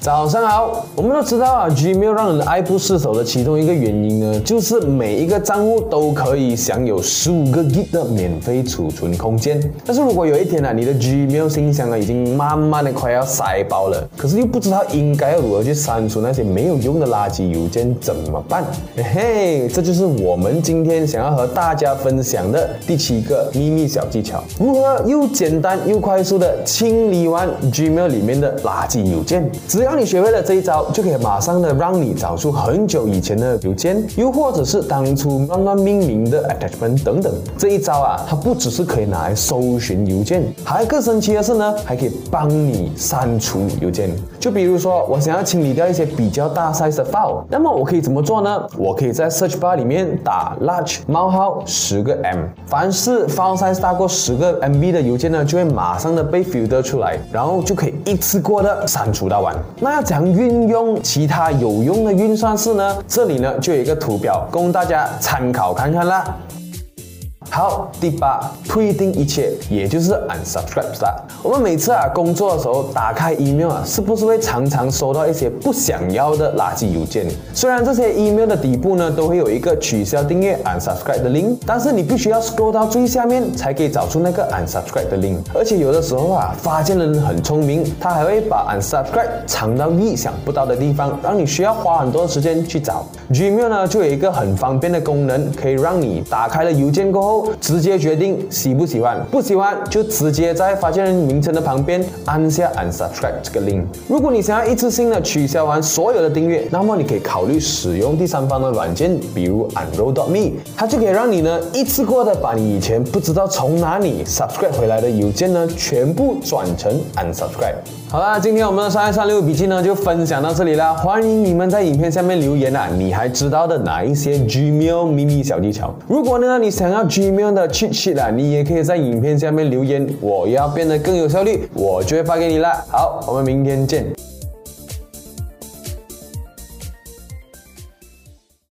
早上好，我们都知道啊，Gmail 让人爱不释手的其中一个原因呢，就是每一个账户都可以享有十五个 G 的免费储存空间。但是如果有一天呢，你的 Gmail 信箱啊已经慢慢的快要塞爆了，可是又不知道应该要如何去删除那些没有用的垃圾邮件，怎么办？嘿嘿，这就是我们今天想要和大家分享的第七个秘密小技巧：如何又简单又快速的清理完 Gmail 里面的垃圾邮件。只要当你学会了这一招，就可以马上的让你找出很久以前的邮件，又或者是当初乱乱命名的 attachment 等等。这一招啊，它不只是可以拿来搜寻邮件，还更神奇的是呢，还可以帮你删除邮件。就比如说，我想要清理掉一些比较大 size 的 file，那么我可以怎么做呢？我可以在 search bar 里面打 large 冒号十个 M，凡是 file size 大过十个 MB 的邮件呢，就会马上的被 filter 出来，然后就可以一次过的删除到完。那要怎样运用其他有用的运算式呢？这里呢就有一个图表供大家参考看看啦。好，第八，退订一切，也就是 unsubscribe 啦。我们每次啊工作的时候打开 email 啊，是不是会常常收到一些不想要的垃圾邮件？虽然这些 email 的底部呢都会有一个取消订阅 unsubscribe 的 link，但是你必须要 scroll 到最下面才可以找出那个 unsubscribe 的 link。而且有的时候啊，发件人很聪明，他还会把 unsubscribe 藏到意想不到的地方，让你需要花很多时间去找。Gmail 呢就有一个很方便的功能，可以让你打开了邮件过后。直接决定喜不喜欢，不喜欢就直接在发件人名称的旁边按下 unsubscribe 这个 link。如果你想要一次性的取消完所有的订阅，那么你可以考虑使用第三方的软件，比如 Unroll.me，它就可以让你呢一次过的把你以前不知道从哪里 subscribe 回来的邮件呢全部转成 unsubscribe。好啦，今天我们的三二三六笔记呢就分享到这里啦，欢迎你们在影片下面留言啊，你还知道的哪一些 Gmail 秘密小技巧？如果呢你想要 Gmail 什么样的 cheat sheet 啊，你也可以在影片下面留言，我要变得更有效率，我就会发给你了。好，我们明天见。